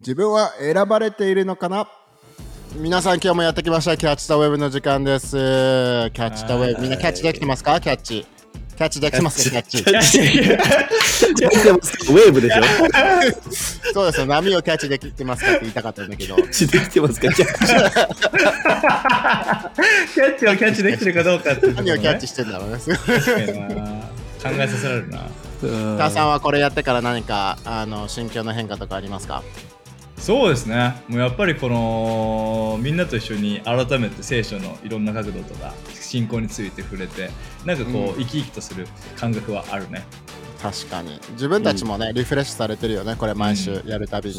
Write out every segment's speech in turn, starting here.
自分は選ばれているのかな？皆さん今日もやってきました。キャッチ・ザ・ウェブの時間です。キャッチ・ザ・ウェブみんなキャッチできてますか？キャッチ。キャッチできてますか？キャッチ。ウェーブでしょ？そうですよ。波をキャッチできてますか？って言いたかったんだけど。キャッチできてますか？キャッチ。キャッチをキャッチできてるかどうかって何をキャッチしてんだろうね。考えさせられるな。うん。ターさんはこれやってから何かあの心境の変化とかありますか？そうですね。もうやっぱりこのみんなと一緒に改めて聖書のいろんな角度とか信仰について触れてなんかこう、うん。生き生きとする感覚はあるね。確かに。自分たちもね、リフレッシュされてるよねこれ毎週やるたびに。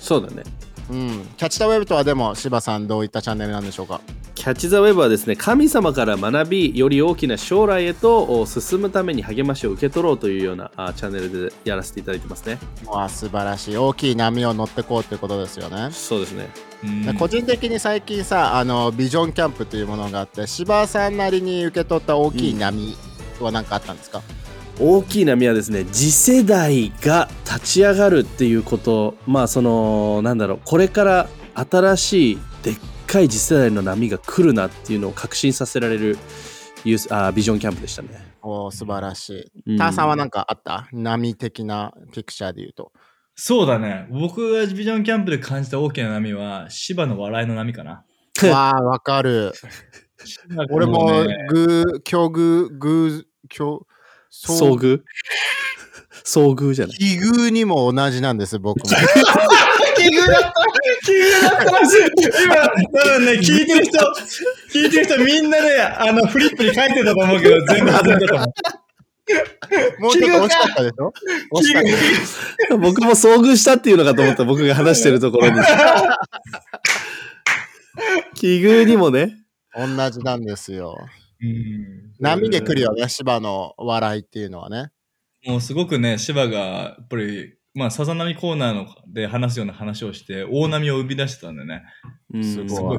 そうだね。うん、キャッチ・ザ・ウェブとはでも柴さんどういったチャンネルなんでしょうか？キャッチ・ザ・ウェブはですね、神様から学び、より大きな将来へとお進むために励ましを受け取ろうというようなあチャンネルでやらせていただいてますね。わあ素晴らしい。大きい波を乗ってこうってことですよね、そうですね。個人的に最近さあのビジョンキャンプというものがあって柴さんなりに受け取った大きい波は何かあったんですか、大きい波はですね次世代が立ち上がるっていうことまあそのなんだろうこれから新しいでっかい次世代の波が来るなっていうのを確信させられるユースあービジョンキャンプでしたね。おお素晴らしい、うん。ターさんは何かあった？波的なピクチャーで言うと。そうだね。僕がビジョンキャンプで感じた大きな波は芝の笑いの波かな。わあわかる。俺もねグー境遇グー境遭遇？遭遇じゃない。奇遇にも同じなんです僕も。奇遇だった。奇遇だった。らしい今多分ね聞いてる人聞いてる人みんなねあのフリップに書いてたと思うけど全部外れたと思う。もうちょっと惜しかったでしょ？惜しかった僕も遭遇したっていうのかと思った僕が話してるところに。奇遇にもね。同じなんですよ。うん波で来るよね、芝の笑いっていうのはね。もうすごくね、芝が、やっぱり、まあ、さざ波コーナーので話すような話をして、大波を生み出してたんでね、うんすごすごい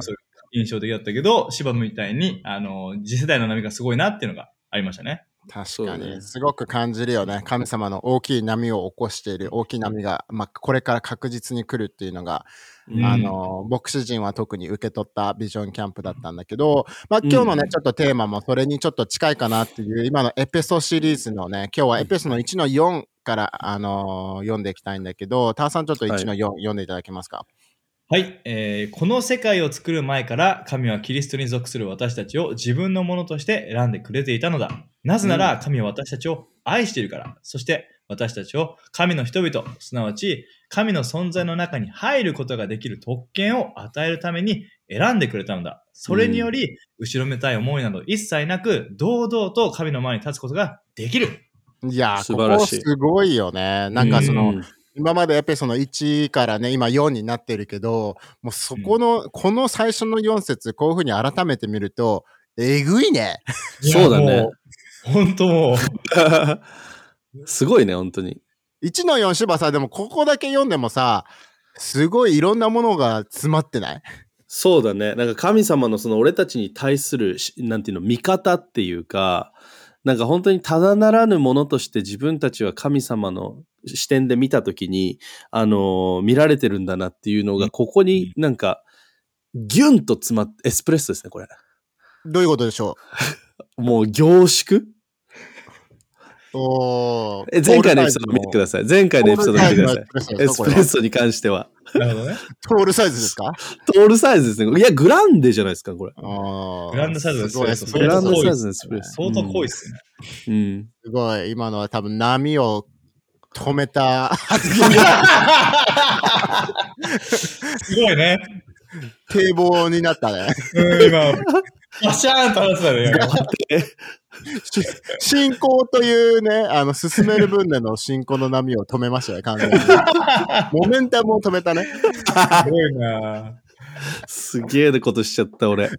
印象的だったけど、芝みたいに、あの、次世代の波がすごいなっていうのがありましたね。確かに、すごく感じるよね。神様の大きい波を起こしている、大きい波が、まあ、これから確実に来るっていうのが、うんあの、牧師陣は特に受け取ったビジョンキャンプだったんだけど、まあ、今日のね、うんちょっとテーマもそれにちょっと近いかなっていう、今のエペソシリーズのね、今日はエペソの1の4から、あのー読んでいきたいんだけど、ターさんちょっと1の4、読んでいただけますか？はい、えーこの世界を作る前から神はキリストに属する私たちを自分のものとして選んでくれていたのだ。なぜなら神は私たちを愛しているから。そして私たちを神の人々、すなわち神の存在の中に入ることができる特権を与えるために選んでくれたのだ。それにより、後ろめたい思いなど一切なく、堂々と神の前に立つことができる。いやー、こ素晴らしいこすごいよね。なんかその、うん今までエペソの1からね、今4になってるけど、もうそこの、この最初の4節、こういうふうに改めて見ると、えぐいね。そうだね本当もう。すごいね、本当に。1の4芝さ、でもここだけ読んでもさ、すごいいろんなものが詰まってない？そうだね。なんか神様のその俺たちに対するし、なんていうの、見方っていうか、なんか本当にただならぬものとして自分たちは神様の視点で見たときに、あのー見られてるんだなっていうのが、ここになんか、ギュンと詰まって、エスプレッソですね、これ。どういうことでしょ もう凝縮？うお前回のエピソード見てください。前回のエピソード見てください。エスプレッソ。ソに関しては。なるほどね。トールサイズですか？トールサイズですね。いや、グランデじゃないですか、これ。あーグランドサイズのエスプレッソすグランドサイズのエスプレッソ。相当濃いっすね。うん。すごい。今のは多分波を止めた発言がすごいね。堤防になったね。うん、今、パシャーンと話したね。進行というね、あの、進める分での進行の波を止めましたよ、完全に。モメンタムを止めたね。すごいなすげえなことしちゃった、俺。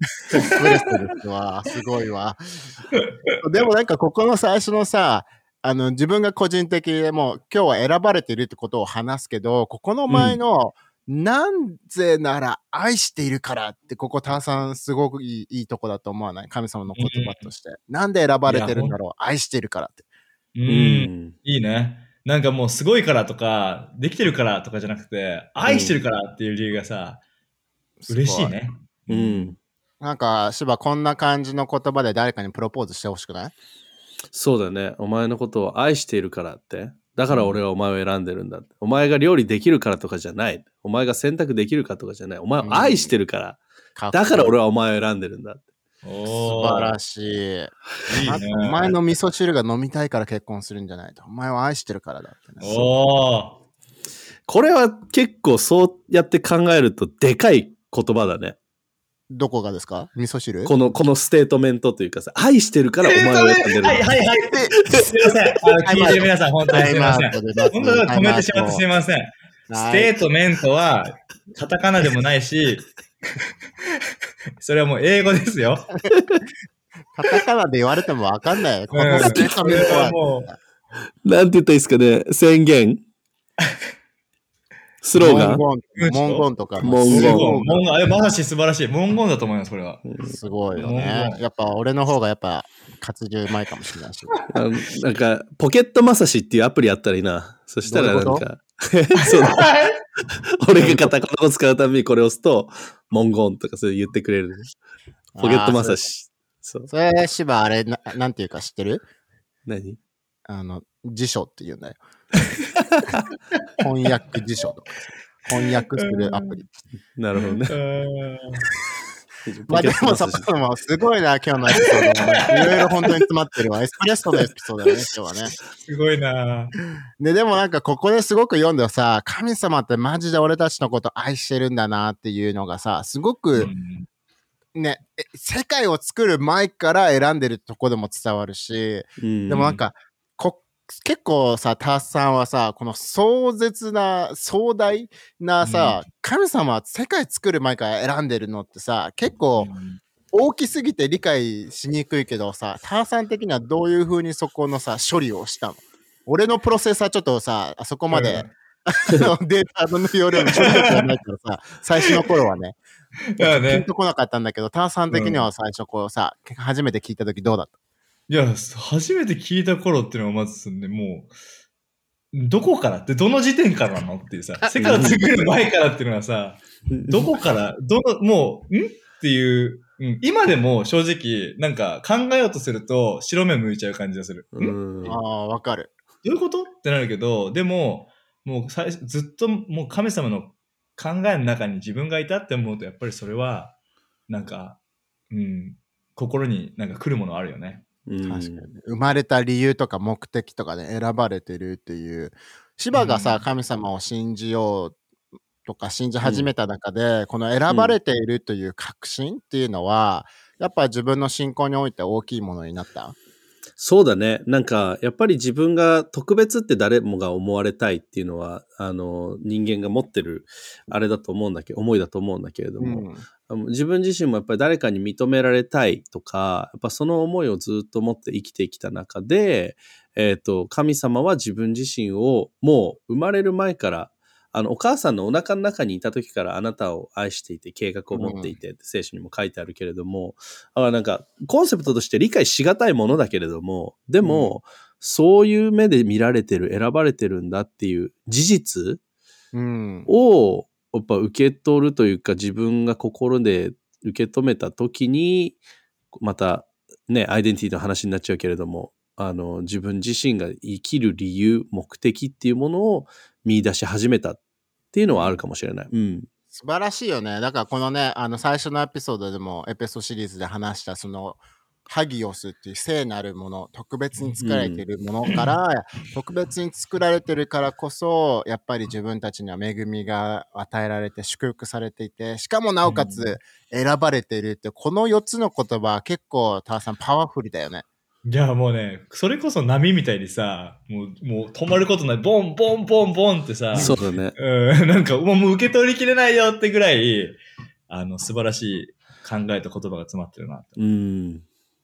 わ。すごいわ。でもなんかここの最初のさ、あの、自分が個人的でもう今日は選ばれているってことを話すけど、ここの前の、なんぜなら愛しているからって、ここターさんすごくいいいいとこだと思わない？神様の言葉として。なんで選ばれてるんだろう？愛しているからって。う。うんん。いいね。なんかもうすごいからとか、できてるからとかじゃなくて、愛してるからっていう理由がさ、嬉しいね。うん。なんか、芝こんな感じの言葉で誰かにプロポーズしてほしくない？そうだね。お前のことを愛しているからって。だから俺はお前を選んでるんだって。お前が料理できるからとかじゃない。お前が選択できるかとかじゃない。お前を愛してるから。かっこいいだから俺はお前を選んでるんだって。お素晴らしい。いいあね。お前の味噌汁が飲みたいから結婚するんじゃないと。お前を愛してるからだってね。これは結構そうやって考えるとでかい言葉だね。どこがですか？味噌汁？この、この statement というかさ、愛してるからお前を選んでる。はいはいはい。すいません。あの聞いてる皆さん、本当にすいません。本当に止めてしまってすいません。 statement は、カタカナでもないし、それはもう英語ですよ。カタカナで言われてもわかんない。この statement はなんて言ったらいいですかね？宣言スローガン？文言文言とか文言。文言、あれ、まさし素晴らしい。文言だと思います、これは。すごいよ文ね。言やっぱ俺の方がやっぱ活字うまいかもしれないし。なんか、ポケットマサシっていうアプリやったらいいな。そしたらなんか、そう俺がカタカナを使うためにこれを押すと、文言とかそう言ってくれる。ポケットマサシ。そう。それ、芝あれな、なんていうか知ってる？何？あの、辞書って言うんだよ。翻訳辞書とか。翻訳するアプリ。なるほどね。まあでもさ、もうすごいな、今日のエピソードもね。いろいろ本当に詰まってるわ。エスプレッソのエピソードだよね、今日はね。すごいなで、でもなんかここですごく読んでさ、神様ってマジで俺たちのこと愛してるんだなっていうのがさ、すごうくんね、え世界を作る前から選んでるとこでも伝わるし、ででもなんか、こ結構さ、タースさんはさ、この壮絶な、壮大なさ、神様は世界作る前から選んでるのってさ、結構大きすぎて理解しにくいけどさ、ターさん的にはどういう風にそこのさ、処理をしたの？俺のプロセッサーちょっとさ、あそこまで、あのデータの容量の処理力がないからさ、最初の頃はね、ピン。とこなかったんだけど、ターさん的には最初こうさ、初めて聞いた時どうだった？いや、初めて聞いた頃っていうのはまずね、もう、どこからって、どの時点からなのっていうさ、世界を作る前からっていうのはさ、どこから、どの、もう、ん？っていう、うん、今でも正直、なんか考えようとすると白目向いちゃう感じがする。んどうん？ああ、わかる。ういうこと？ってなるけど、でも、もう最初ずっともう神様の考えの中に自分がいたって思うと、やっぱりそれは、なんか、うん、心になんか来るものあるよね。うん確かに。生まれた理由とか目的とかで選ばれてるっていう。芝がさ、うん神様を信じようとか信じ始めた中で、この選ばれているという確信っていうのは、やっぱ自分の信仰において大きいものになった？そうだね。なんか、やっぱり自分が特別って誰もが思われたいっていうのは、あの、人間が持ってる、あれだと思うんだけど、思いだと思うんだけれども、うん自分自身もやっぱり誰かに認められたいとか、やっぱその思いをずっと持って生きてきた中で、えっ、と、神様は自分自身をもう生まれる前から、あの、お母さんのお腹の中にいた時からあなたを愛していて、計画を持っていて、聖書にも書いてあるけれども、あなんか、コンセプトとして理解しがたいものだけれども、でも、そういう目で見られてる、選ばれてるんだっていう事実うん。をやっぱ受け取るというか自分が心で受け止めた時にまたねアイデンティティの話になっちゃうけれどもあの自分自身が生きる理由目的っていうものを見出し始めたっていうのはあるかもしれない。うん。素晴らしいよね。だからこのね、あの最初のエピソードでもエペソシリーズで話したそのハギオスっていう聖なるもの、特別に作られているものから、特別に作られてるからこそ、やっぱり自分たちには恵みが与えられて祝福されていて、しかもなおかつ選ばれているって、この4つの言葉は結構、タワさんパワフルだよね。いや、もうね、それこそ波みたいにさ、もう、もう止まることない、ボン、ボン、ボン、ボンってさ、そうだね。うん、なんか、もうもう受け取りきれないよってぐらい、あの、素晴らしい考えと言葉が詰まってるなって。うん。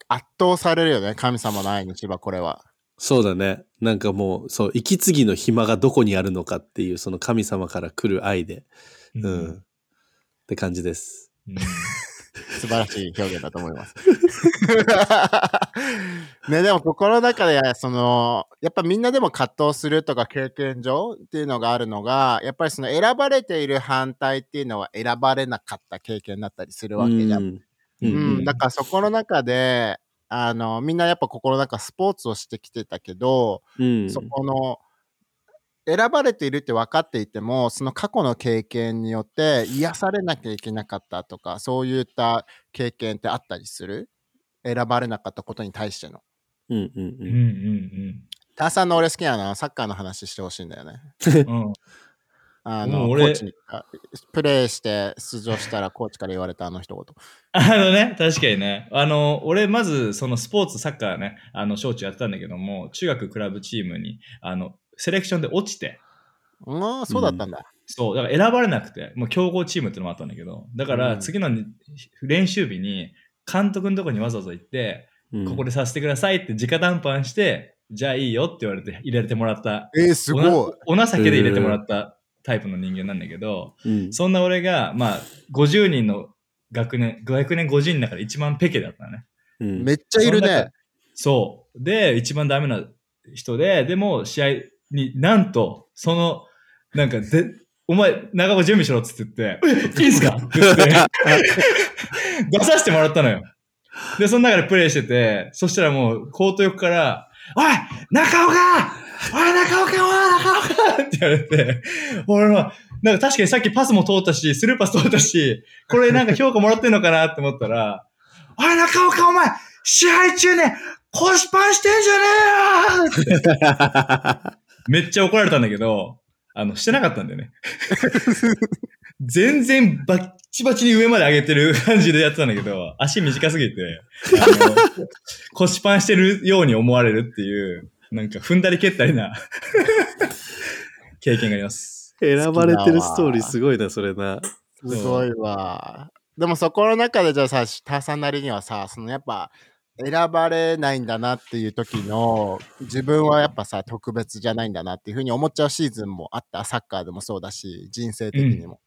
圧倒されるよね、神様の愛に千葉、これは。そうだね。なんかもう、そう、息継ぎの暇がどこにあるのかっていう、その神様から来る愛で、うん。って感じです。うん素晴らしい表現だと思います。ね、でも心の中で、その、やっぱみんなでも葛藤するとか経験上っていうのがあるのが、やっぱりその選ばれている反対っていうのは選ばれなかった経験だったりするわけじゃん。うんうん、だからそこの中で、あの、みんなやっぱ心の中スポーツをしてきてたけど、うんそこの、選ばれているって分かっていても、その過去の経験によって癒されなきゃいけなかったとか、そういった経験ってあったりする？選ばれなかったことに対しての。うんうんうんうんターさんの俺好きなのはサッカーの話してほしいんだよね。うん。うん あの、俺ーチに、あプレーして出場したらコーチから言われたあの一言。あのね、確かにね。あの、俺、まず、そのスポーツ、サッカーね、あの、小中やってたんだけども、中学クラブチームに、あの、セレクションで落ちて、ああ、そうだったんだ。そう、だから選ばれなくて、もう強豪チームってのもあったんだけど、だからうん次のに練習日に、監督のとこにわざわざ行って、うん。ここでさせてくださいって直談判して、じゃあいいよって言われて入れてもらった。えー、すごい。おなお情けで入れてもらったタイプの人間なんだけど、うんそんな俺が、まあ、50人の学年、学年50人の中で一番ペケだったのね。うんめっちゃいるね。そう。で、一番ダメな人で、でも試合になんと、その、なんかで、お前、長岡準備しろっつって言って、え、いいんすか？っ て言って、出させてもらったのよ。で、その中でプレイしてて、そしたらもう、コート横から、おい中岡おい中岡おい中岡って言われて、俺は、なんか確かにさっきパスも通ったし、スルーパス通ったし、これなんか評価もらってんのかなって思ったら、おい中岡お前、試合中ね、腰パンしてんじゃねえよめっちゃ怒られたんだけど、あの、してなかったんだよね。全然バッチバチに上まで上げてる感じでやってたんだけど、足短すぎて、あの、腰パンしてるように思われるっていう、なんか踏んだり蹴ったりな経験があります。選ばれてるストーリーすごいな、それな。すごいわ。でもそこの中でじゃあさ、ターさんなりにはさ、そのやっぱ選ばれないんだなっていう時の自分はやっぱさ、特別じゃないんだなっていうふうに思っちゃうシーズンもあった。サッカーでもそうだし、人生的にも。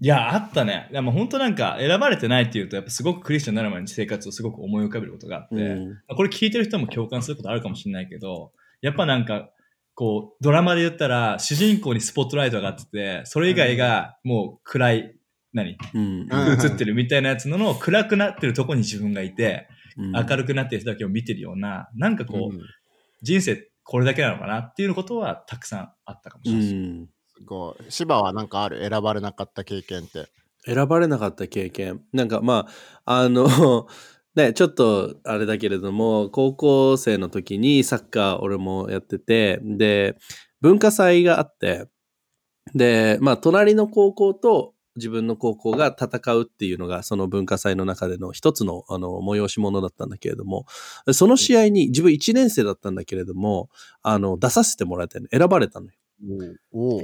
いや、あったね。いや、もう本当なんか選ばれてないっていうと、やっぱすごくクリスチャンになる前に生活をすごく思い浮かべることがあって、うんこれ聞いてる人も共感することあるかもしれないけど、やっぱなんか、こう、ドラマで言ったら、主人公にスポットライトが当ってて、それ以外がもう暗い、何？うんうん映ってるみたいなやつのの暗くなってるとこに自分がいて、うん明るくなってる人だけを見てるような、なんかこう、うん人生これだけなのかなっていうことはたくさんあったかもしうれない。んすごい。芝はなんかある？選ばれなかった経験って。選ばれなかった経験。なんかまあ、あの、ね、ちょっとあれだけれども、高校生の時にサッカー俺もやってて、で、文化祭があって、で、まあ、隣の高校と自分の高校が戦うっていうのが、その文化祭の中での一つの、あの、催し物だったんだけれども、その試合に自分1年生だったんだけれども、あの、出させてもらえて、選ばれたのよ。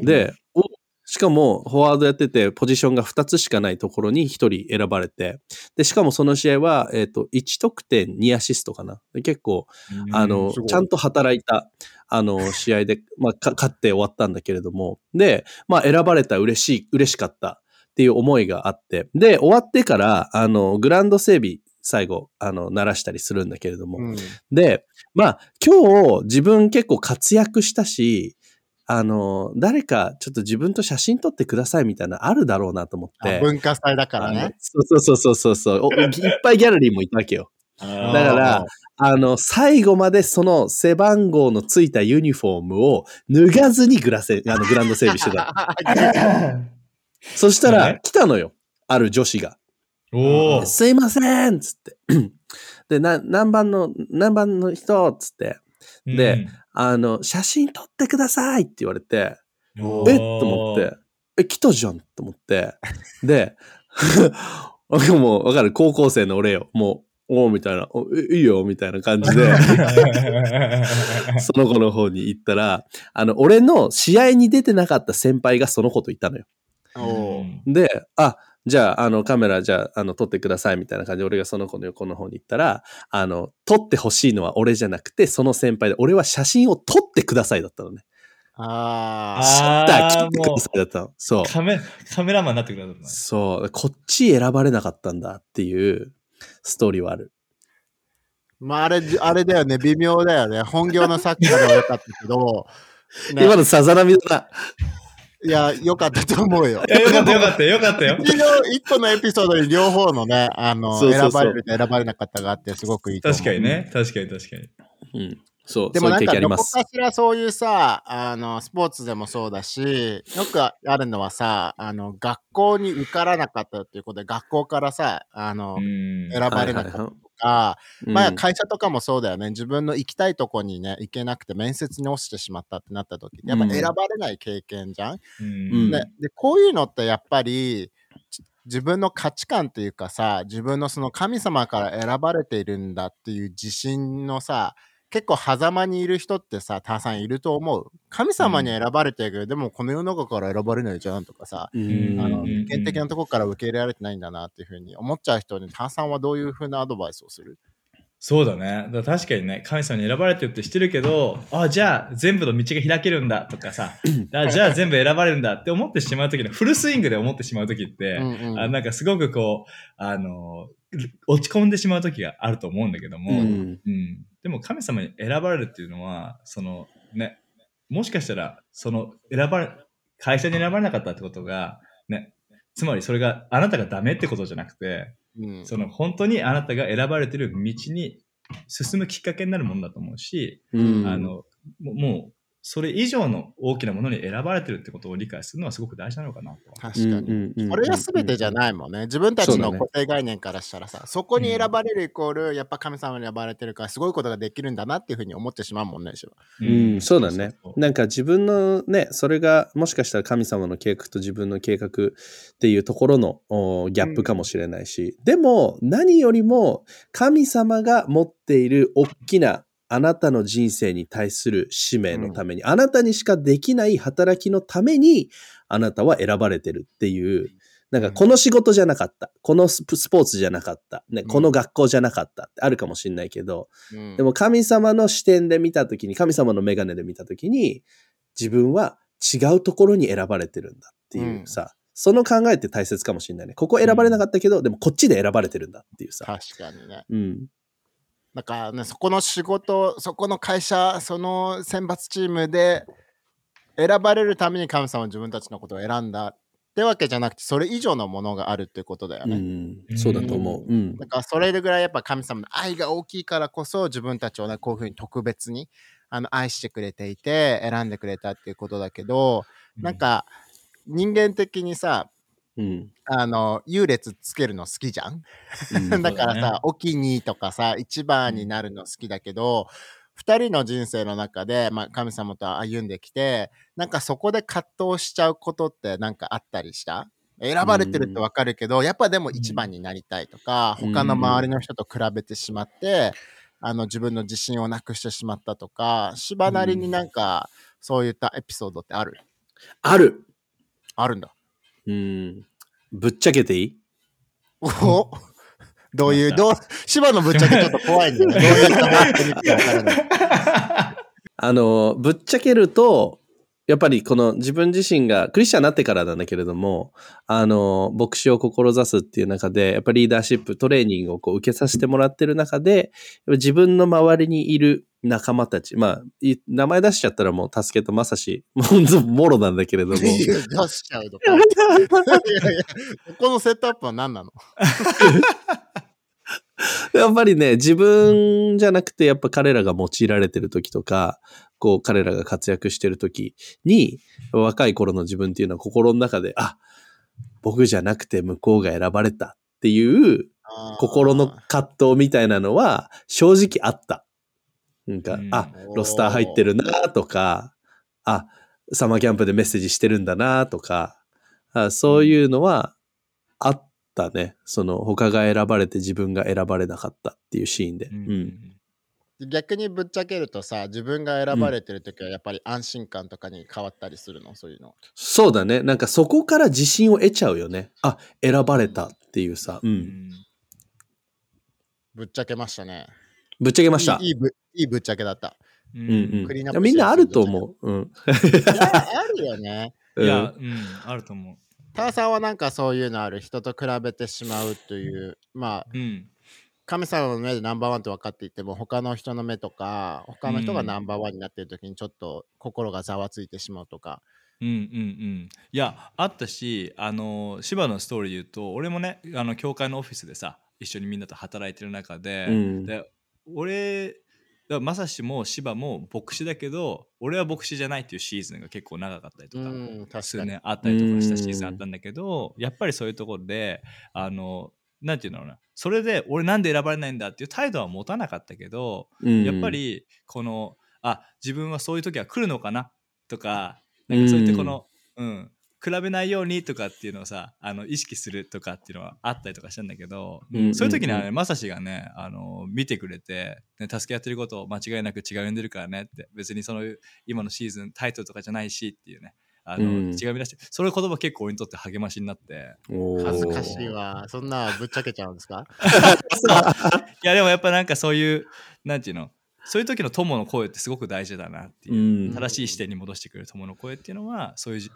で、おしかもフォワードやってて、ポジションが2つしかないところに1人選ばれて、で、しかもその試合は、えっ、と、1得点2アシストかな。で結構、あの、ちゃんと働いた、あの、試合で、まあ、か勝って終わったんだけれども、で、まあ、選ばれた嬉しい、嬉しかったっていう思いがあって、で、終わってから、あの、グラウンド整備、最後、あの、鳴らしたりするんだけれども、うんで、まあ、今日自分結構活躍したし、あの、誰かちょっと自分と写真撮ってくださいみたいなのあるだろうなと思って。あ文化祭だからね。そうそうそうそうそうお。いっぱいギャラリーもいたわけよ。だだから、あの、最後までその背番号のついたユニフォームを脱がずにグラセあのグラウンド整備してた。そしたら、ね来たのよ。ある女子が。おお。すいませんっつって。で、な、何番の、何番の人っつって。であの、写真撮ってくださいって言われて、うん、えっと思って、え、来たじゃんと思って、で、もうわかる、高校生の俺よ。もう、おうみたいな、いいよみたいな感じで、その子の方に行ったら、あの、俺の試合に出てなかった先輩がその子といたのよ。で、あ、じゃあ、あの、カメラ、じゃあ、あの、撮ってください、みたいな感じで、俺がその子の横の方に行ったら、あの、撮ってほしいのは俺じゃなくて、その先輩で、俺は写真を撮ってくださいだったのね。あシャッター切ってくださいだったの。そう。カメカメラマンになってくれたんだ。そう。こっち選ばれなかったんだっていうストーリーはある。ーまあ、あれ、あれだよね。微妙だよね。本業のサッカーでは良かったけど、ね今のさざ波だな。いや、良かったと思うよ。いやよかったよかったよかったよ。一の一個のエピソードに両方のね、あの、そうそうそう選ばれると選ばれなかったがあって、すごくいいと思う。確かにね。確かに確かに。うん。そう。でもなんかどこ。かしらそういうさ、あの、スポーツでもそうだし、よくあるのはさ、あの、学校に受からなかったっていうことで、学校からさ、あの、うん。選ばれなかったとか、はいまあうん会社とかもそうだよね。自分の行きたいとこにね、行けなくて面接に落ちてしまったってなった時やっぱ選ばれない経験じゃん、うんねで、こういうのってやっぱり、ち自分の価値観っていうかさ、自分のその神様から選ばれているんだっていう自信のさ、結構狭間にいる人ってさ、たくさんいると思う。神様に選ばれてるけど、でもこの世の中から選ばれないじゃんとかさ、うん。あの、うん。人間的なところから受け入れられてないんだなっていうふうに思っちゃう人に、ターさんはどういうふうなアドバイスをする？そうだね。だ確かにね、神様に選ばれてるって知ってるけど、あ、じゃあ全部の道が開けるんだとかさ、あじゃあ全部選ばれるんだって思ってしまうときの、フルスイングで思ってしまうときって、うんうん。あなんかすごくこう、あの、落ち込んでしまうときがあると思うんだけども、ううんん。でも神様に選ばれるっていうのは、そのね、もしかしたら、その選ばれ、会社に選ばれなかったってことが、ね、つまりそれがあなたがダメってことじゃなくて、うん。その本当にあなたが選ばれてる道に進むきっかけになるものだと思うし、うん。あのももうそれ以上の大きなものに選ばれてるってことを理解するのはすごく大事なのかなと。確かに。うんうんそれが全てじゃないもんね。自分たちの固定概念からしたらさ、そこに選ばれるイコール、やっぱ神様に選ばれてるから、すごいことができるんだなっていうふうに思ってしまうもんね、しばうん、そうだねそうそう。なんか自分のね、それがもしかしたら神様の計画と自分の計画っていうところのおギャップかもしれないし、でも何よりも神様が持っている大きなあなたの人生に対する使命のために、あなたにしかできない働きのためにあなたは選ばれてるっていう、なんかこの仕事じゃなかった、このスポーツじゃなかった、ね、この学校じゃなかったってあるかもしれないけど、うんでも神様の視点で見たときに、神様の眼鏡で見たときに、自分は違うところに選ばれてるんだっていうさ、その考えって大切かもしれないね。ここ選ばれなかったけど、でもこっちで選ばれてるんだっていうさ。確かにね。うん。だからね、そこの仕事、そこの会社、その選抜チームで選ばれるために神様は自分たちのことを選んだってわけじゃなくて、それ以上のものがあるってことだようね。ん。そうだと思う。うん。だからそれぐらいやっぱ神様の愛が大きいからこそ自分たちをねこういうふうに特別にあの愛してくれていて選んでくれたっていうことだけどなんか人間的にさうん。あの優劣つけるの好きじゃん？うん。だからそうだね。さお気にとかさ一番になるの好きだけど2人の人生の中で、まあ、神様と歩んできてなんかそこで葛藤しちゃうことってなんかあったりした？選ばれてるってわかるけど、やっぱでも一番になりたいとか、うん。他の周りの人と比べてしまって、あの自分の自信をなくしてしまったとか芝なりになんかそういったエピソードってある？ある。あるんだ。うん。ぶっちゃけていい？おどういう、どう、芝のぶっちゃけちょっと怖いんだよね。どういう人がやってるか分からない。あの、ぶっちゃけると、やっぱりこの自分自身がクリスチャンになってからなんだけれども、あの、牧師を志すっていう中で、やっぱりリーダーシップ、トレーニングをこう受けさせてもらってる中で、自分の周りにいる仲間たち、まあ、い名前出しちゃったらもう、助けとまさし、もう、もろなんだけれども、出しちゃうのか。いやいや、ここのセットアップは何なの？やっぱりね、自分じゃなくて、やっぱ彼らが用いられてる時とか、こう、彼らが活躍してる時に、若い頃の自分っていうのは心の中で、あ、僕じゃなくて向こうが選ばれたっていう心の葛藤みたいなのは正直あった。なんか、うんあ、ロスター入ってるなとか、あ、サマーキャンプでメッセージしてるんだなとか、あそういうのはあったね。その他が選ばれて自分が選ばれなかったっていうシーンで。ううんん。逆にぶっちゃけるとさ、自分が選ばれてる時はやっぱり安心感とかに変わったりするの、そういうの。そうだね。なんかそこから自信を得ちゃうよね。あ、選ばれたっていうさ。う。うんんぶっちゃけましたね。ぶっちゃけました。いいぶいいぶっちゃけだった。ううんうんみんなあると思う。うん。いやあるよね。いや、うん、あると思う。ターさんはなんかそういうのある人と比べてしまうというまあうん。神様の目でナンバーワンと分かっていても他の人の目とか他の人がナンバーワンになってる時にちょっと心がざわついてしまうとか。うんうんうん。いや、あったし、あの、芝のストーリーで言うと、俺もね、あの、教会のオフィスでさ、一緒にみんなと働いてる中で、うんで俺、だからまさしも芝も牧師だけど、俺は牧師じゃないっていうシーズンが結構長かったりとか、うん、確数かに。年あったりとかしたシーズンあったんだけど、やっぱりそういうところで、あの、なんていうのかな、それで俺なんで選ばれないんだっていう態度は持たなかったけど、うんやっぱ、りこのあ自分はそういう時は来るのかなとかなんかそういったこの、うん比べないようにとかっていうのをさあの意識するとかっていうのはあったりとかしたんだけど、うんうんうんそういう時にはねまさしがねあの見てくれて、ね、助け合ってることを間違いなく違い読んでるからねって別にその今のシーズンタイトルとかじゃないしっていうねあの、うん違い見出してそれ言葉結構俺にとって励ましになって恥ずかしい。わ。そんなぶっちゃけちゃうんですか？いやでもやっぱなんかそういうなんていうのそういう時の友の声ってすごく大事だなっていうう、ん。正しい視点に戻してくれる友の声っていうのはそういうじ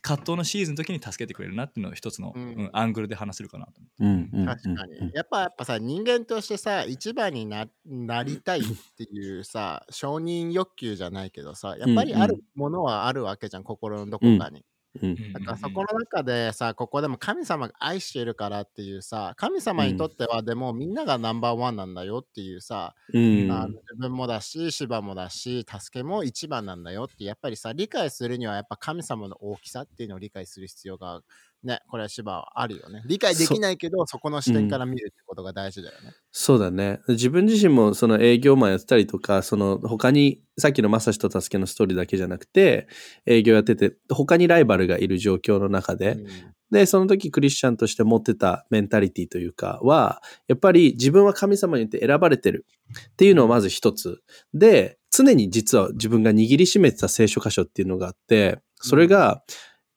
葛藤のシーズンの時に助けてくれるなっていうのを一つの、うんうんアングルで話せるかなと思うんうん確かに。やっぱやっぱさ人間としてさ一番にな なりたいっていうさ承認欲求じゃないけどさやっぱりあるものはあるわけじゃん心のどこかに。うん。う。だからそこの中でさここでも神様が愛しているからっていうさ神様にとってはでもみんながナンバーワンなんだよっていうさ、うん。あの自分もだし芝もだし助けも一番なんだよってやっぱりさ理解するにはやっぱ神様の大きさっていうのを理解する必要がねこれは芝はあるよね理解できないけどそこの視点から見るってことが大事だよね。そうだね。自分自身もその営業マンやってたりとか、その他に、さっきのまさしと助けのストーリーだけじゃなくて、営業やってて、他にライバルがいる状況の中で、うんで、その時クリスチャンとして持ってたメンタリティというかは、やっぱり自分は神様によって選ばれてるっていうのをまず一つ。で、常に実は自分が握りしめてた聖書箇所っていうのがあって、それが、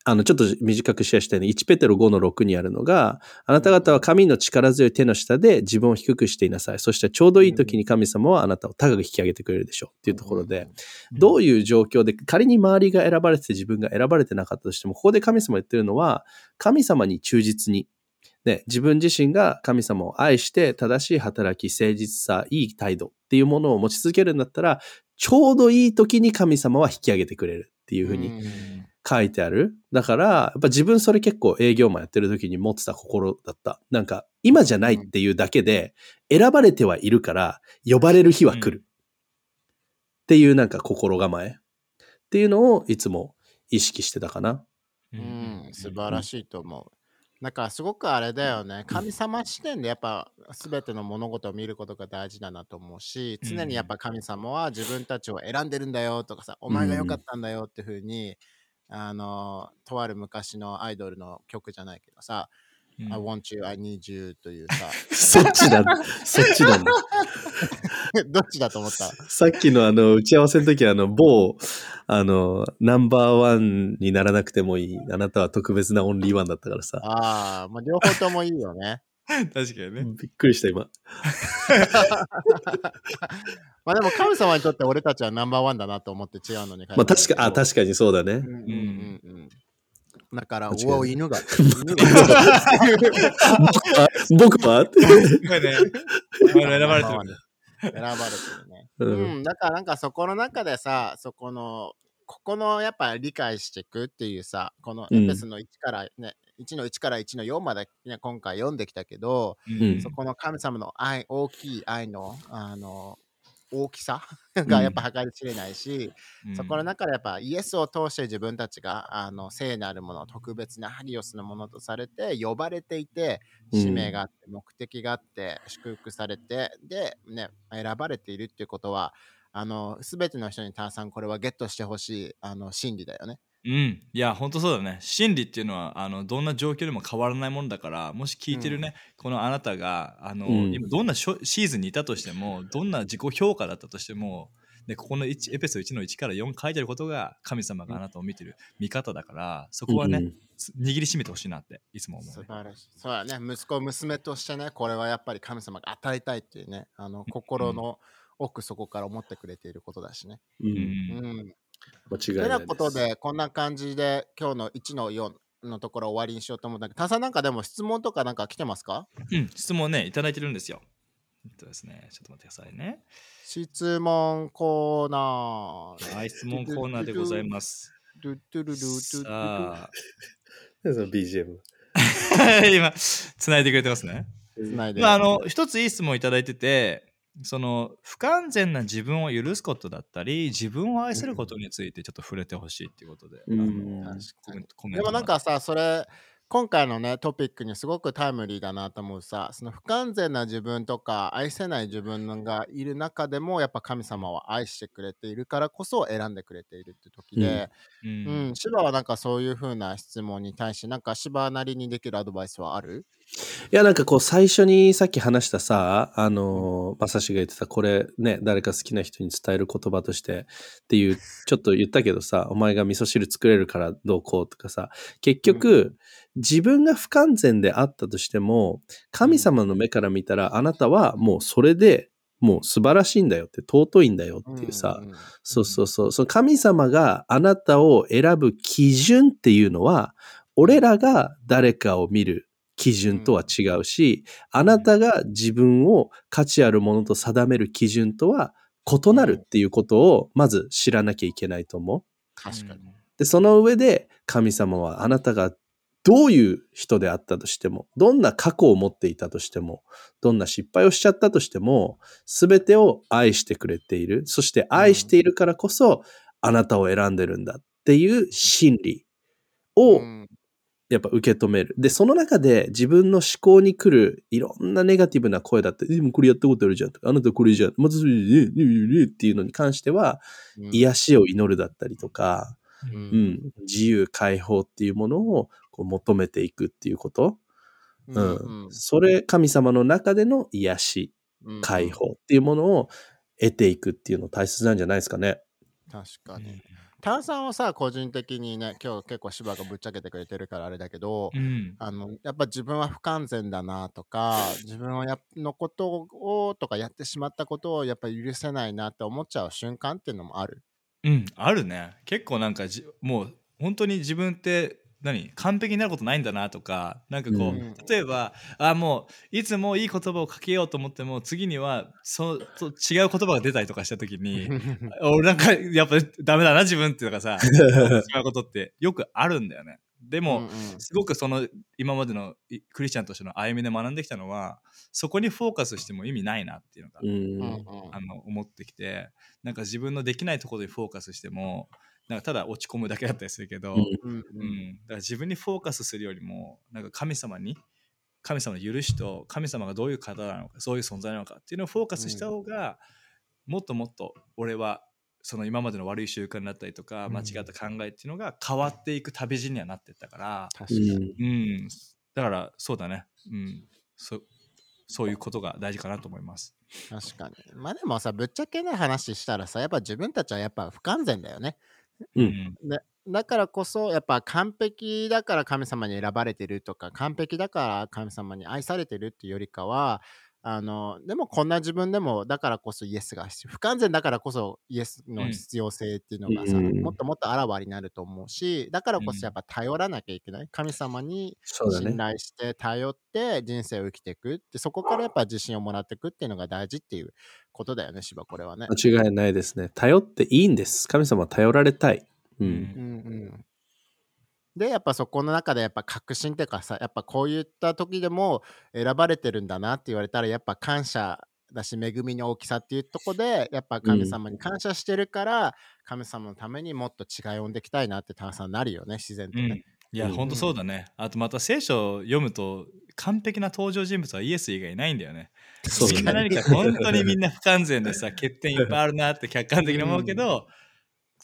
あの、ちょっと短くシェアしたいの1ペテロ5の6にあるのが、あなた方は神の力強い手の下で自分を低くしていなさい。そしてちょうどいい時に神様はあなたを高く引き上げてくれるでしょうっていうところで、う。どういう状況で、仮に周りが選ばれてて自分が選ばれてなかったとしても、ここで神様が言ってるのは、神様に忠実に、ね、自分自身が神様を愛して、正しい働き、誠実さ、いい態度っていうものを持ち続けるんだったら、ちょうどいい時に神様は引き上げてくれるっていうふうに書いてある。だから、やっぱ自分それ結構営業マンやってる時に持ってた心だった。なんか、今じゃないっていうだけで、選ばれてはいるから、呼ばれる日は来る。っていうなんか心構え。っていうのをいつも意識してたかな。うんうん、素晴らしいと思う。なんかすごくあれだよね。神様視点でやっぱ全ての物事を見ることが大事だなと思うし、常にやっぱ神様は自分たちを選んでるんだよとかさ、お前が良かったんだよっていうふうに、あの、とある昔のアイドルの曲じゃないけどさ、うん I want you, I need you というさ、そっちだ。そっちなんだ。どっちだと思った？さっきのあの、打ち合わせの時あの、某、あの、ナンバーワンにならなくてもいい。あなたは特別なオンリーワンだったからさ。ああ、まあ、両方ともいいよね。確かにね。びっくりした今。まあでも神様にとって俺たちはナンバーワンだなと思って違うのにまあ確か、あ、か確かにそうだね。うんうんうんうん。だから、うお、犬が。犬が僕はこれね、これ選ばれてるんだ。選ばれてるね。ううんん、だからなんかそこの中でさ、そこの、ここのやっぱ理解していくっていうさ、このエペスの1からね、1の1から1の4まで、ね、今回読んできたけど、ん。そこの神様の愛、大きい愛の、あの、大きさがやっぱ計り知れないし、うん。そこの中でやっぱイエスを通して自分たちがあの聖なるもの、特別なハリオスのものとされて呼ばれていて、うん。使命があって、目的があって、祝福されて、で、ね、選ばれているっていうことは、あの、すべての人にターさんこれはゲットしてほしいあの真理だよね。うん、いや本当そうだね真理っていうのはあのどんな状況でも変わらないものだからもし聞いてるね、このあなたがあの、うん今どんなショシーズンにいたとしてもどんな自己評価だったとしてもでここの1エペソ1の1から4書いてあることが神様があなたを見てる見方だからそこはね、うんつ握りしめてほしいなっていつも思う、ね、素晴らしい。そうだね、息子、娘としてね、これはやっぱり神様が与えたいっていうね、あの心の奥底から思ってくれていることだしね。う。うんんうん。間違いてないです。なことで、こんな感じで今日の1の4のところ終わりにしようと思うんだけど、タさんなんかでも質問とかなんか来てますか？うん、質問ね、いただいてるんですよ。えっとですね、ちょっと待ってくださいね。質問コーナー。はい、質問コーナーでございます。ドゥドゥルドゥドゥドゥさあ、その BGM。今、つないでくれてますね。つないで。まあ、あの、一ついい質問いただいてて、その不完全な自分を許すことだったり、自分を愛することについてちょっと触れてほしいっていうことで、うん。でもなんかさ、それ、今回のね、トピックにすごくタイムリーだなと思うさ、その不完全な自分とか愛せない自分がいる中でも、やっぱ神様は愛してくれているからこそ選んでくれているって時で、ううん。ん、芝はなんかそういう風な質問に対して、なんか芝なりにできるアドバイスはある？いや、なんかこう、最初にさっき話したさ、あのー、まさしが言ってた、これね、誰か好きな人に伝える言葉としてっていう、ちょっと言ったけどさ、お前が味噌汁作れるからどうこうとかさ、結局、自分が不完全であったとしても、神様の目から見たら、あなたはもうそれでもう素晴らしいんだよって、尊いんだよっていうさ、んんそうそうそう。その神様があなたを選ぶ基準っていうのは、俺らが誰かを見る基準とは違うし、あなたが自分を価値あるものと定める基準とは異なるっていうことをまず知らなきゃいけないと思う。確かに。で、その上で神様はあなたがどういう人であったとしても、どんな過去を持っていたとしても、どんな失敗をしちゃったとしても、すべてを愛してくれている。そして愛しているからこそ、あなたを選んでるんだっていう真理をうんやっぱ受け止める。で、その中で自分の思考に来るいろんなネガティブな声だって、でもこれやったことあるじゃんとか、あなたこれじゃん、またそれね、ね、ね、ねっていうのに関しては、癒しを祈るだったりとか、ううん、自由解放っていうものをこう求めていくっていうこと。うんうんそれ、神様の中での癒し、解放っていうものを得ていくっていうの大切なんじゃないですかね。確かに。炭酸はさ、個人的にね、今日結構芝がぶっちゃけてくれてるからあれだけど、うんあのやっぱ自分は不完全だなとか自分はやのことをとかやってしまったことをやっぱり許せないなって思っちゃう瞬間っていうのもある。うん、あるね。結構なんかじ、もう本当に自分って何？完璧になることないんだなとか、なんかこう、うん。例えば、あ、もういつもいい言葉をかけようと思っても、次にはそと違う言葉が出たりとかした時に、俺なんかやっぱダメだな自分っていうかさ、思ってしまうことってよくあるんだよね。でも、うんうん。すごくその今までのいクリスチャンとしての歩みで学んできたのはそこにフォーカスしても意味ないなっていうのが、うん。あの思ってきてなんか自分のできないところにフォーカスしてもなんかただ落ち込むだけだったりするけど、うんうんうんだから自分にフォーカスするよりもなんか神様に神様の許しと神様がどういう方なのかそういう存在なのかっていうのをフォーカスした方が、もっともっと俺はその今までの悪い習慣だったりとかうん間違った考えっていうのが変わっていく旅路にはなってったから、確かうに。んうん、だからそうだね、うん、そそういうことが大事かなと思います。確かに。まあでもさ、ぶっちゃけな話したらさ、やっぱ自分たちはやっぱ不完全だよね。うん。だからこそ、やっぱ完璧だから神様に選ばれてるとか、完璧だから神様に愛されてるっていうよりかは、あのでもこんな自分でもだからこそイエスが不完全だからこそイエスの必要性っていうのがさ、うんもっともっとあらわになると思うしだからこうんそやっぱ頼らなきゃいけない神様に信。頼して頼って人生を生きていくってそこからやっぱ自信をもらっていくっていうのが大事っていうことだよね芝これはね。間違いないですね。頼っていいんです。神様は頼られたい。う。うんうんうんでやっぱそこの中でやっぱ確信っていうかさやっぱこういった時でも選ばれてるんだなって言われたらやっぱ感謝だし恵みの大きさっていうとこでやっぱ神様に感謝してるから、神様のためにもっと違いを生んでいきたいなって炭酸なるよね自然とうんね。いや、うんほんとそうだね。あとまた聖書を読むと完璧な登場人物はイエス以外いないんだよね。そうだね。何か本当にみんな不完全でさ、欠点いっぱいあるなって客観的に思うけど、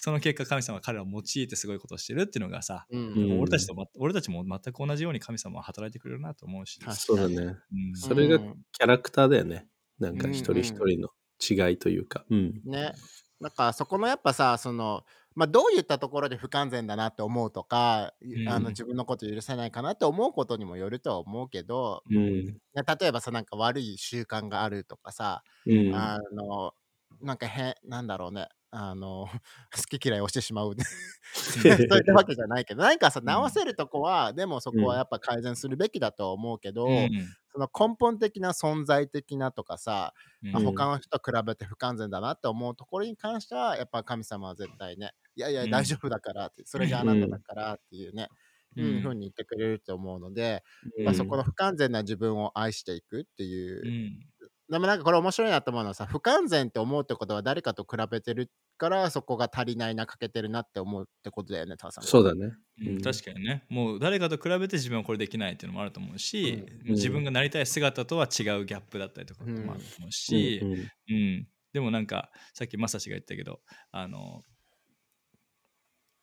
その結果神様は彼らを用いてすごいことをしてるっていうのがさ、うんうん俺たちとま俺たちも全く同じように神様は働いてくれるなと思うし。そうだね。うんそれがうんキャラクターだよね。なんかうん一人一人の違いというか。うん。ね。なんかそこのやっぱさそのまあどういったところで不完全だなって思うとか、んあの自分のこと許せないかなって思うことにもよるとは思うけど、うん。ね例えばさなんか悪い習慣があるとかさ、うん。あのなんか変、なんだろうね。あの、好き嫌いをしてしまう。そういうわけじゃないけど、何かさ、うん。直せるとこは、でもそこはやっぱ改善するべきだとは思うけど、うん。その根本的な存在的なとかさ、うんまあ、うん。他の人と比べて不完全だなって思うところに関しては、やっぱ神様は絶対ね、いやいやうん。大丈夫だからって、それがあなただからっていうね、ううんん、ふうに言ってくれると思うので、うんまあ、そこの不完全な自分を愛していくっていうう、んでもなんかこれ面白いなと思うのはさ、不完全って思うってことは誰かと比べてるから、そこが足りないな、欠けてるなって思うってことだよね、タワさん。そうだね。うんうん。確かにね。もう誰かと比べて自分はこれできないっていうのもあると思うし、うん。自分がなりたい姿とは違うギャップだったりとかもあると思うし、うん。うん。でもなんかさっきまさしが言ったけどあの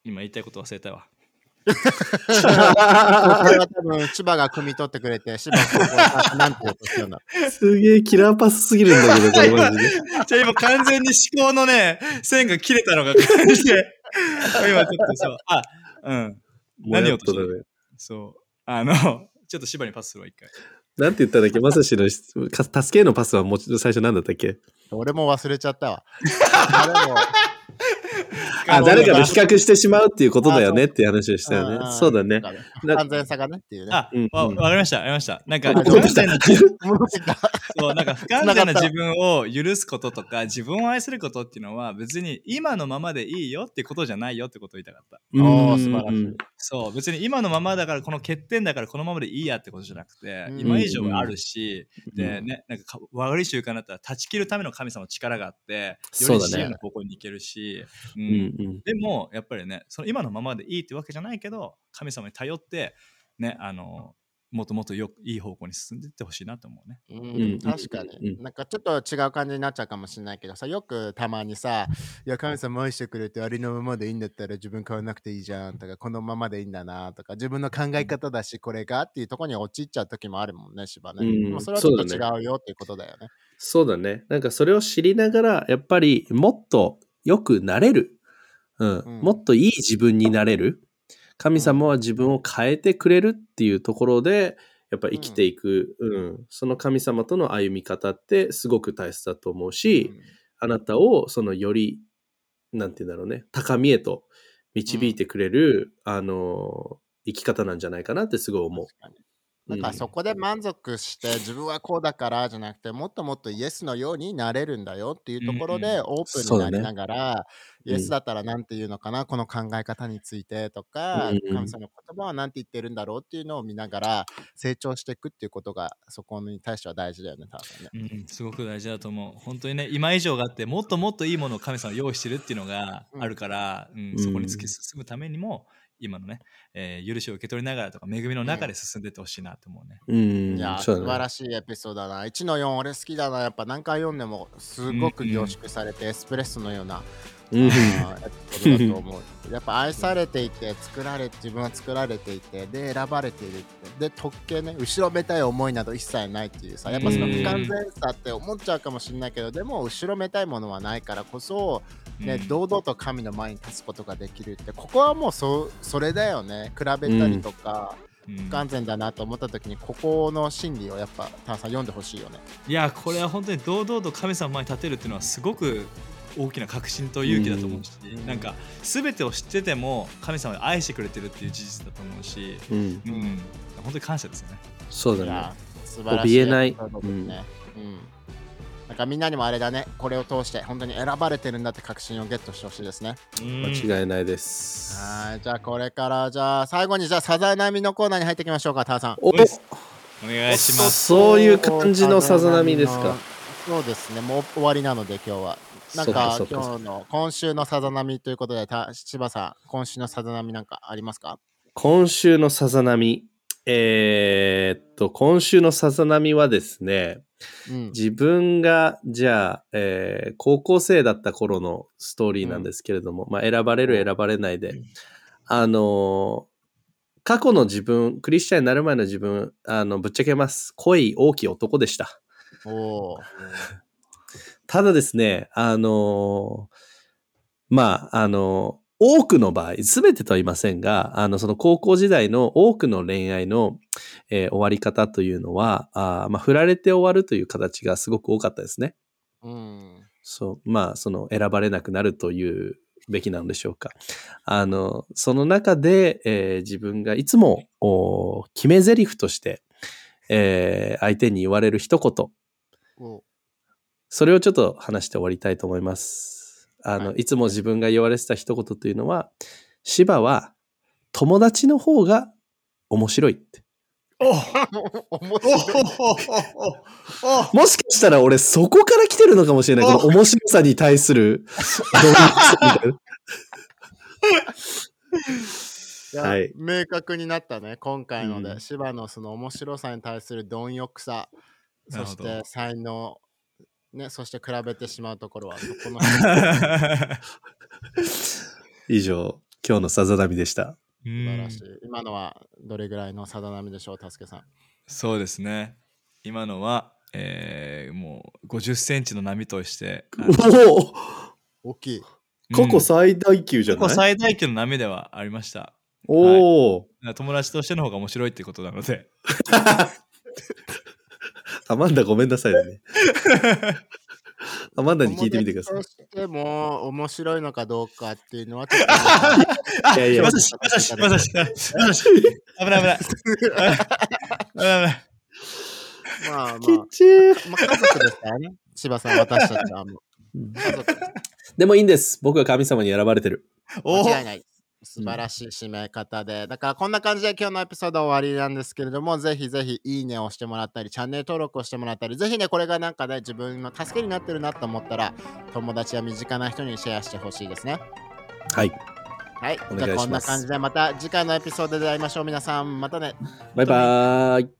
今言いたいこと忘れたわ千葉が汲み取ってくれて、千葉がなんて言うんだ。すげえキラーパスすぎるんだけど、これマジで。じゃあ今完全に思考のね線が切れたのが感じて今ちょっとそう。あうん。何をとしてるそう。あのちょっと芝にパスするわ一回。なんて言ったんだっけ？まさしの助けのパスはもうちょっと最初なんだったっけ？俺も忘れちゃったわ。あでもあ、誰かと比較較してしまうっていうことだよねっていう話をしたよね。そうだね。な完全さがねっていうね。あ、うんわうんわかりましたわかりましたなんかあ不完全な戻ってきた。そう、なんか不完全な自分を許すこととか、自分を愛することっていうのは別に今のままでいいよってことじゃないよってことを言いたかった。おー素晴らしいそう、別に今のままだからこの欠点だからこのままでいいやってことじゃなくて、うん今以上があるし、うんでね、なんかか悪い習慣だったら断ち切るための神様の力があって、よそうだねり自由な方向に行けるし、ううんうん。でもやっぱりねその今のままでいいってわけじゃないけど神様に頼ってねあのもっともっとよいい方向に進んでいってほしいなと思うね。ううん。ん、確かに、うん。なんかちょっと違う感じになっちゃうかもしれないけどさよくたまにさ「いや神様愛してくれてありのままでいいんだったら自分変わらなくていいじゃん」とか「このままでいいんだな」とか自分の考え方だしこれがっていうところに陥っちゃう時もあるもんね芝ね、うん。それはちょっと違うよっていうことだよね。そうだね。なんかそれを知りながら、やっぱりもっと良くなれる。うん。うんもっといい自分になれる。神様は自分を変えてくれるっていうところで、やっぱ生きていく、うん、その神様との歩み方ってすごく大切だと思うし、あなたをそのより、なんて言うんだろうね、高みへと導いてくれる、あの、生き方なんじゃないかなってすごい思う。なんかそこで満足して自分はこうだからじゃなくてもっともっとイエスのようになれるんだよっていうところうん。でオープンになりながら、うん。イエスだったら何て言うのかなこの考え方についてとか、うん。神様の言葉は何て言ってるんだろうっていうのを見ながら成長していくっていうことがそこに対しては大事だよね多分ね。うん、すごく大事だと思う。本当にね、今以上があって、もっともっといいものを神様は用意してるっていうのがあるから、うんうん。そこに突き進むためにも、今のね、えー許しを受け取りながらとか、恵みの中で進んでいってほしいなと思うね。うん、いやー素晴。らしいエピソードだな。1の4俺好きだな。やっぱ何回読んでもすごく凝縮されてエスプレッソのようなうん。やっぱ愛されていて、作られ自分は作られていて、で、選ばれているって。で、特権ね、後ろめたい思いなど一切ないっていうさ、やっぱその不完全さって思っちゃうかもしれないけど、でも後ろめたいものはないからこそ、ね、うん堂々と神の前に立つことができるって、ここはもうそそれだよね。比べたりとか、うん不完全だなと思った時に、ここの真理をやっぱ、タンさん読んでほしいよね。いや、これは本当に堂々と神様の前に立てるっていうのは、すごく大きな確信と勇気だと思うし、うんなんか、すべてを知ってても、神様が愛してくれてるっていう事実だと思うし、うん、うん、本当に感謝ですよね。そうだねいや。素晴らしい怯えないね。うん。なんかみんなにもあれだね、これを通して本当に選ばれてるんだって確信をゲットしてほしいですね。間違いないです。はい、じゃあこれからじゃあ最後にじゃあさざ波のコーナーに入っていきましょうか、ターさん。おお願いします。そういう感じのさざ波ですか？そうですね、もう終わりなので今日は。なんか今日の今週のさざ波ということで、た千葉さん、今週のさざ波なんかありますか？今週のさざ波。えーっと、今週のさざ波はですね、うん。自分が、じゃあ、えー高校生だった頃のストーリーなんですけれども、まあ、選ばれる、選ばれないで、あのー過去の自分、クリスチャンになる前の自分、あの、ぶっちゃけます。恋大きい男でした。ただですね、あのーまあ、あのー多くの場合、すべてとは言いませんが、あの、その高校時代の多くの恋愛の、えー終わり方というのは、あーまあ、振られて終わるという形がすごく多かったですね。うん。そう、まあ、その選ばれなくなるというべきなんでしょうか。あの、その中で、えー自分がいつもお決め台詞として、えー相手に言われる一言、おそれをちょっと話して終わりたいと思います。あの、、はいつも自分が言われてた一言というのは、芝は友達の方が面白いって。お面白い。おもしかしたら俺そこから来てるのかもしれない。この面白さに対するはい明確になったね、今回ので。うん芝のその面白さに対する貪欲さ、そして才能、ね、そして比べてしまうところは、そこの 以上、今日のさざ波でした。素素晴らしい。今のはどれぐらいのさだ波でしょう、たすけさん。そうですね。今のは、えーもう50センチの波として、おお大きい。過去最大級じゃない、過去最大級の波ではありました。おお、だから友達としての方が面白いってことなので。アマンダごめんなさいね。アマンダに聞いてみてください友。達としても面白いのかどうかっていうのはちょっと いやいやまさし、まさし、まさし、まさし。危ない危ない。危ない危ない。まあまあ、きっちーまあ、家族ですからね。柴さん、私たちはもう家族です。でもいいんです。僕は神様に選ばれてる。お間違いない。素晴らしい締め方で。だからこんな感じで今日のエピソードは終わりなんですけれども、ぜひぜひいいねをしてもらったり、チャンネル登録をしてもらったり、ぜひね、これがなんかね、自分の助けになってるなと思ったら、友達や身近な人にシェアしてほしいですね。はい。はい。いじゃあこんな感じでまた次回のエピソードで会いましょう。皆さん、またね。バイバーイ。